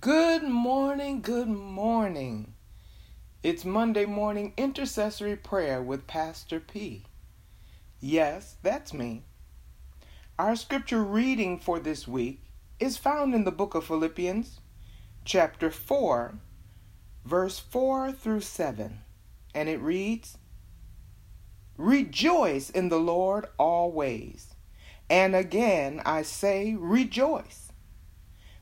Good morning, good morning. It's Monday morning intercessory prayer with Pastor P. Yes, that's me. Our scripture reading for this week is found in the book of Philippians, chapter 4, verse 4 through 7, and it reads Rejoice in the Lord always. And again I say, rejoice.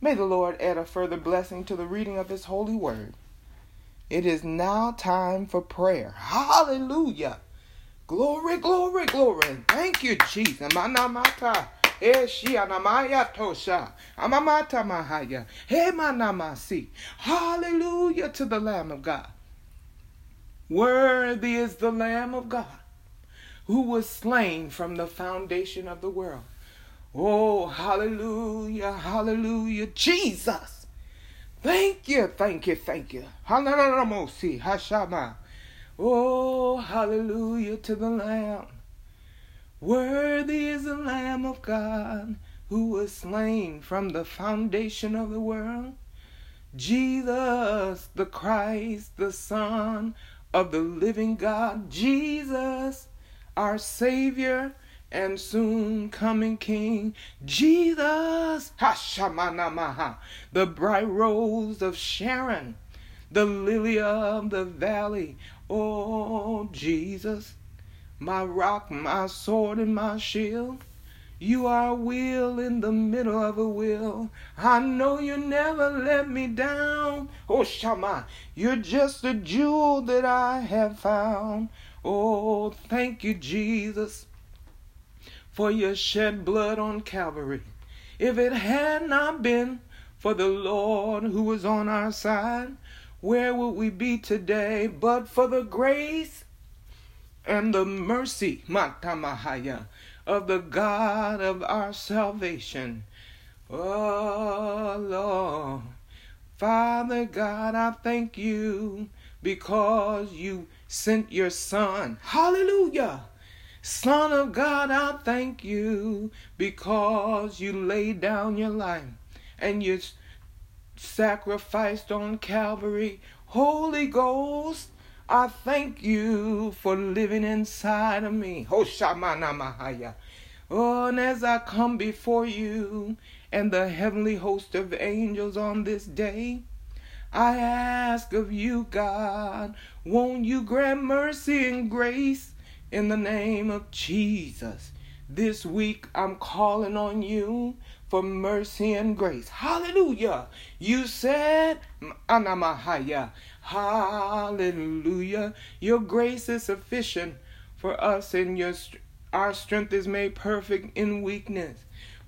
May the Lord add a further blessing to the reading of His holy word. It is now time for prayer. Hallelujah. Glory, glory, glory. Thank you, Jesus. Manamata. Hallelujah to the Lamb of God. Worthy is the Lamb of God who was slain from the foundation of the world. Oh, hallelujah, hallelujah, Jesus. Thank you, thank you, thank you. Hallelujah, Hashama. Oh, hallelujah to the Lamb. Worthy is the Lamb of God who was slain from the foundation of the world. Jesus, the Christ, the Son of the living God. Jesus, our Savior and soon coming King, Jesus, Hashamanamaha, the bright rose of Sharon, the lily of the valley, oh Jesus, my rock, my sword, and my shield. You are a wheel in the middle of a wheel. I know you never let me down. Oh, Shama, you're just a jewel that I have found. Oh, thank you, Jesus for your shed blood on Calvary. If it had not been for the Lord who was on our side, where would we be today? But for the grace and the mercy, Matamahaya, of the God of our salvation. Oh Lord, Father God, I thank you because you sent your Son. Hallelujah Son of God, I thank you because you laid down your life and you sacrificed on Calvary. Holy Ghost, I thank you for living inside of me. Oh, and as I come before you and the heavenly host of angels on this day, I ask of you, God, won't you grant mercy and grace? In the name of Jesus. This week I'm calling on you for mercy and grace. Hallelujah. You said, Anamahaya. Hallelujah. Your grace is sufficient for us and your our strength is made perfect in weakness.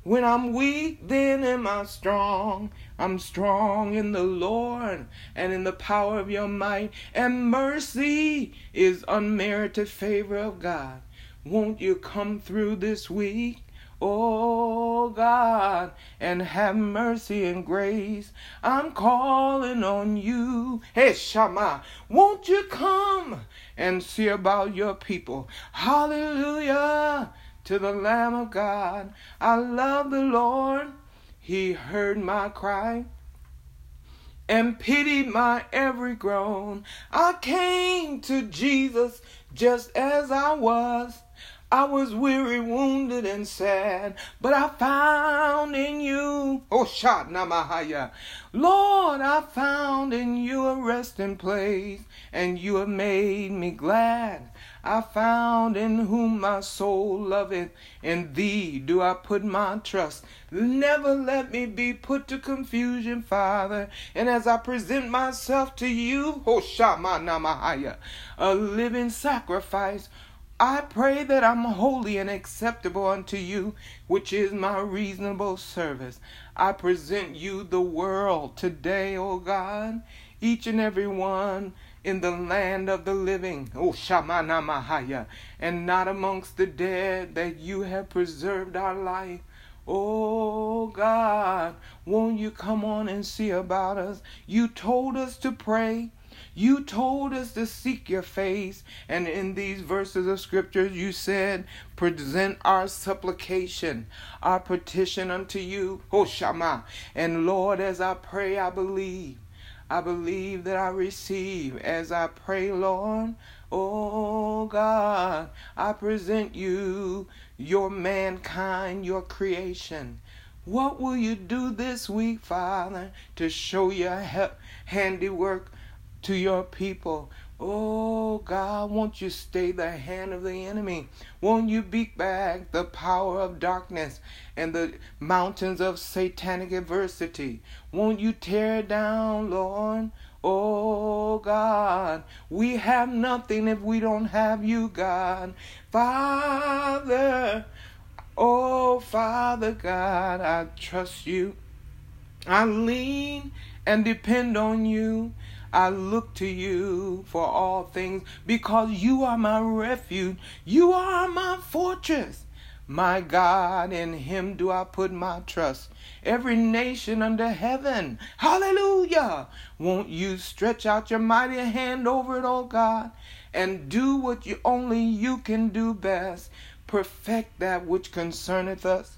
When I'm weak, then am I strong. I'm strong in the Lord and in the power of your might. And mercy is unmerited favor of God. Won't you come through this week? Oh God, and have mercy and grace. I'm calling on you. Hey Shama, won't you come and see about your people? Hallelujah to the Lamb of God. I love the Lord. He heard my cry and pitied my every groan. I came to Jesus just as I was. I was weary, wounded, and sad, but I found in you, oh Shat Namahaya, Lord, I found in you a resting place, and you have made me glad. I found in whom my soul loveth, in thee do I put my trust. Never let me be put to confusion, Father, and as I present myself to you, oh Shama Namahaya, a living sacrifice I pray that I'm holy and acceptable unto you, which is my reasonable service. I present you the world today, O God, each and every one in the land of the living, O Shamana Mahaya, and not amongst the dead, that you have preserved our life. Oh God, won't you come on and see about us? You told us to pray. You told us to seek your face, and in these verses of scriptures, you said, Present our supplication, our petition unto you, O Shama. And Lord, as I pray, I believe. I believe that I receive as I pray, Lord. Oh God, I present you, your mankind, your creation. What will you do this week, Father, to show your handiwork to your people. Oh God, won't you stay the hand of the enemy? Won't you beat back the power of darkness and the mountains of satanic adversity? Won't you tear down, Lord? Oh God, we have nothing if we don't have you, God. Father, oh Father God, I trust you. I lean and depend on you. I look to you for all things because you are my refuge. You are my fortress. My God, in him do I put my trust. Every nation under heaven, hallelujah. Won't you stretch out your mighty hand over it, oh God, and do what you only you can do best. Perfect that which concerneth us.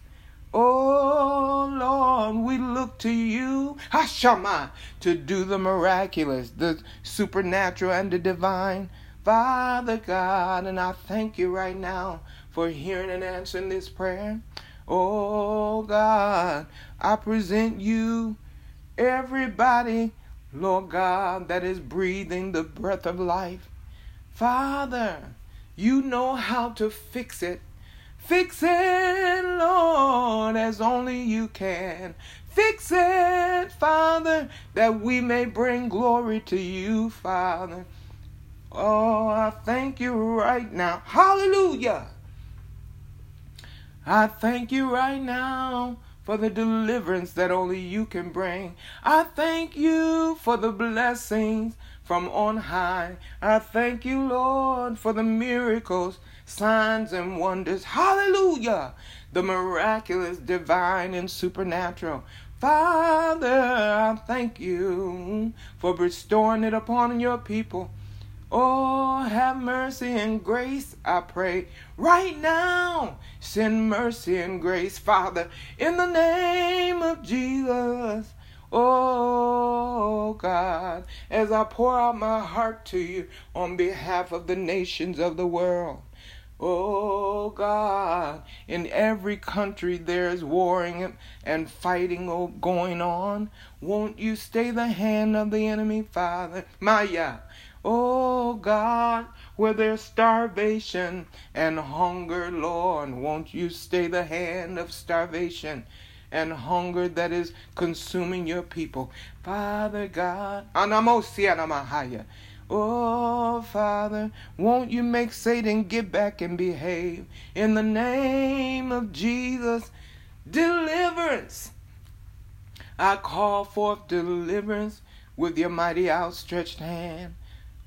Oh Lord, we look to you, Hashama, to do the miraculous, the supernatural, and the divine. Father God, and I thank you right now for hearing and answering this prayer. Oh God, I present you, everybody, Lord God, that is breathing the breath of life. Father, you know how to fix it. Fix it, Lord, as only you can. Fix it, Father, that we may bring glory to you, Father. Oh, I thank you right now. Hallelujah. I thank you right now for the deliverance that only you can bring. I thank you for the blessings from on high. I thank you, Lord, for the miracles signs and wonders. Hallelujah! The miraculous, divine, and supernatural. Father, I thank you for bestowing it upon your people. Oh, have mercy and grace, I pray. Right now, send mercy and grace, Father, in the name of Jesus. Oh God, as I pour out my heart to you on behalf of the nations of the world. Oh God, in every country there's warring and fighting going on. Won't you stay the hand of the enemy, Father? Maya. Oh God, where there's starvation and hunger, Lord, won't you stay the hand of starvation and hunger that is consuming your people? Father God. Oh, Father, won't you make Satan get back and behave? In the name of Jesus, deliverance. I call forth deliverance with your mighty outstretched hand.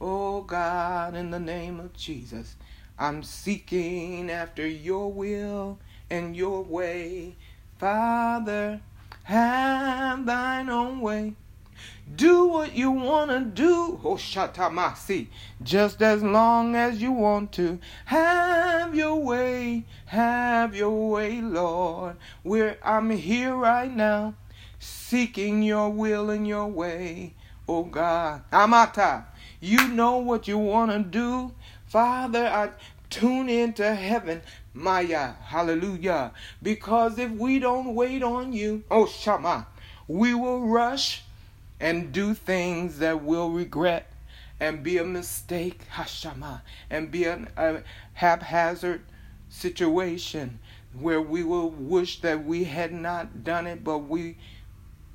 Oh, God, in the name of Jesus, I'm seeking after your will and your way. Father, have thine own way. Do what you want to do, oh, Hoshatamasi, just as long as you want to. Have your way, have your way, Lord. Where I'm here right now, seeking your will and your way, oh God. Amata, you know what you want to do. Father, I tune into heaven. Maya, hallelujah. Because if we don't wait on you, oh Shama, we will rush and do things that we'll regret and be a mistake, hashama, and be a, a haphazard situation where we will wish that we had not done it, but we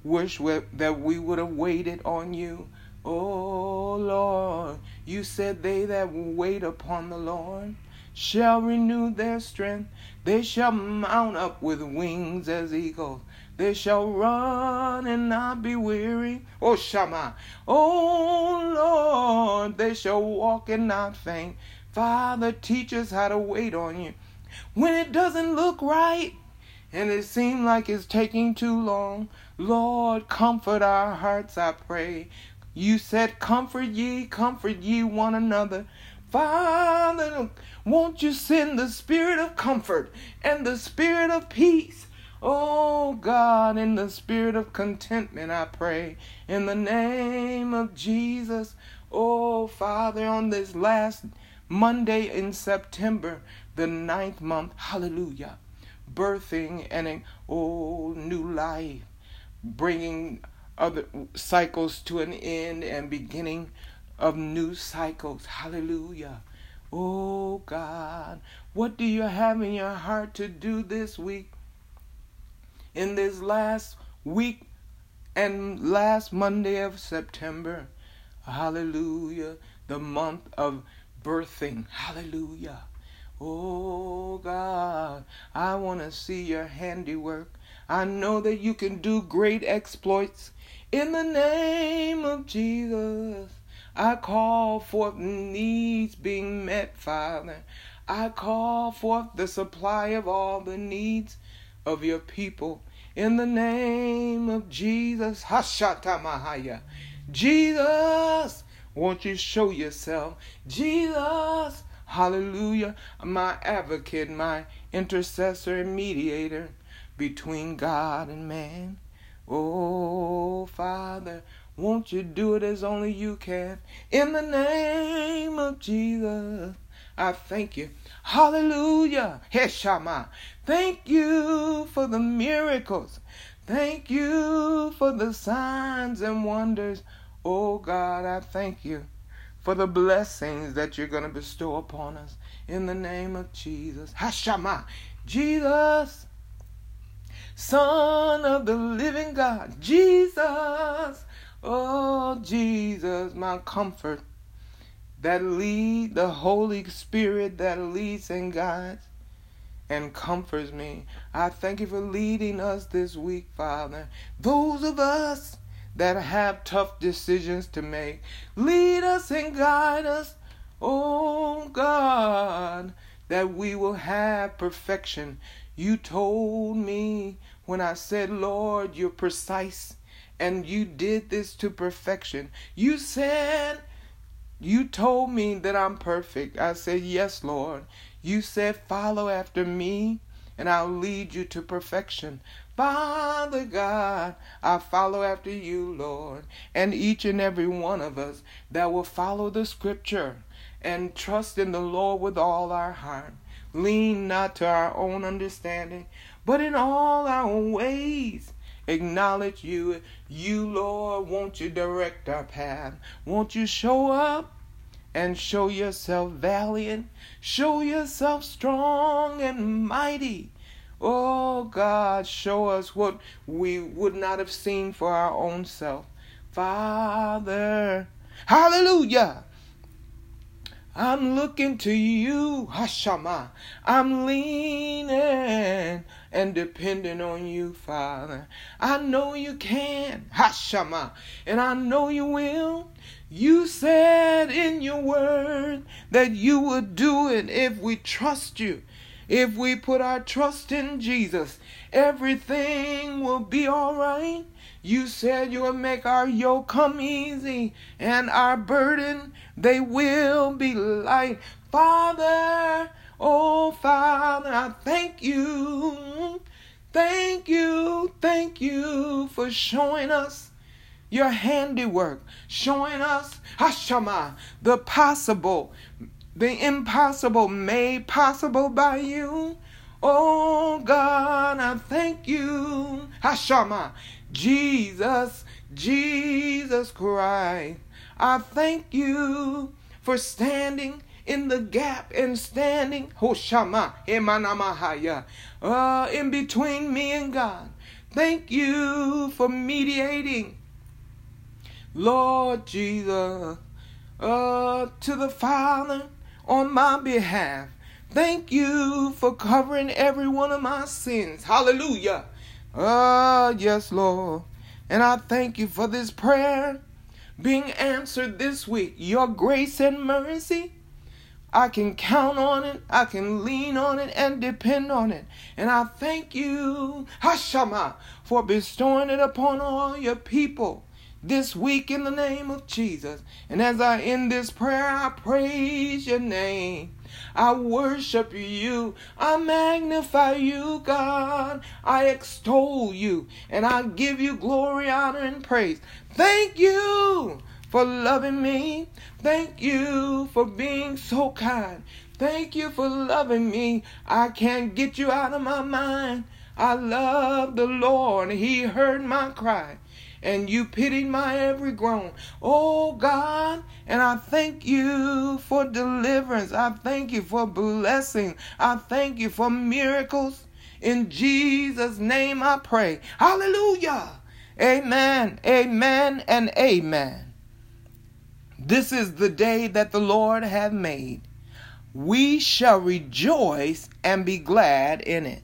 wish that we would have waited on you. Oh Lord, you said they that wait upon the Lord shall renew their strength. They shall mount up with wings as eagles. They shall run and not be weary. Oh, Shama. Oh, Lord, they shall walk and not faint. Father, teach us how to wait on you. When it doesn't look right and it seems like it's taking too long, Lord, comfort our hearts, I pray. You said, Comfort ye, comfort ye one another. Father, won't you send the spirit of comfort and the spirit of peace? Oh God, in the spirit of contentment, I pray. In the name of Jesus. Oh Father, on this last Monday in September, the ninth month, hallelujah, birthing and oh new life, bringing other cycles to an end and beginning of new cycles, hallelujah. Oh God, what do you have in your heart to do this week? In this last week and last Monday of September, hallelujah, the month of birthing. Hallelujah. Oh God, I want to see your handiwork. I know that you can do great exploits. In the name of Jesus, I call forth needs being met, Father. I call forth the supply of all the needs of your people. In the name of Jesus, Hashata Mahaya. Jesus, won't you show yourself? Jesus, hallelujah, my advocate, my intercessor and mediator between God and man. Oh, Father, won't you do it as only you can? In the name of Jesus, I thank you. Hallelujah. Heshama. Thank you for the miracles. Thank you for the signs and wonders. Oh God, I thank you for the blessings that you're going to bestow upon us in the name of Jesus. Hashama, Jesus, Son of the living God, Jesus, oh Jesus, my comfort that lead the Holy Spirit that leads and guides and comforts me. I thank you for leading us this week, Father. Those of us that have tough decisions to make. Lead us and guide us, oh God, that we will have perfection. You told me when I said, Lord, you're precise, and you did this to perfection. You said, you told me that I'm perfect. I said, Yes, Lord. You said, Follow after me, and I'll lead you to perfection. Father God, I follow after you, Lord, and each and every one of us that will follow the scripture and trust in the Lord with all our heart. Lean not to our own understanding, but in all our ways acknowledge you. You, Lord, won't you direct our path? Won't you show up and show yourself valiant? Show yourself strong and mighty Oh God, show us what we would not have seen for our own self. Father, hallelujah. I'm looking to you, Hashama. I'm leaning and depending on you, Father. I know you can, Hashama, and I know you will. You said in your word that you would do it if we trust you. If we put our trust in Jesus, everything will be all right. You said you will make our yoke come easy and our burden they will be light. Father, oh Father, I thank you. Thank you, thank you for showing us your handiwork, showing us Hashama, the possible, the impossible made possible by you. Oh God, I thank you. Hashama, Jesus, Jesus Christ. I thank you for standing in the gap and standing, Hoshama, Emanamahaya, uh, in between me and God. Thank you for mediating, Lord Jesus, uh, to the Father on my behalf. Thank you for covering every one of my sins. Hallelujah. Ah, yes, Lord. And I thank you for this prayer being answered this week. Your grace and mercy. I can count on it, I can lean on it and depend on it. And I thank you, Hashama, for bestowing it upon all your people this week in the name of Jesus. And as I end this prayer, I praise your name. I worship you. I magnify you, God. I extol you. And I give you glory, honor, and praise. Thank you for loving me. Thank you for being so kind. Thank you for loving me. I can't get you out of my mind. I love the Lord. He heard my cry and you pitied my every groan. Oh God, and I thank you for deliverance. I thank you for blessing. I thank you for miracles. In Jesus' name I pray. Hallelujah. Amen, amen, and amen. This is the day that the Lord hath made. We shall rejoice and be glad in it.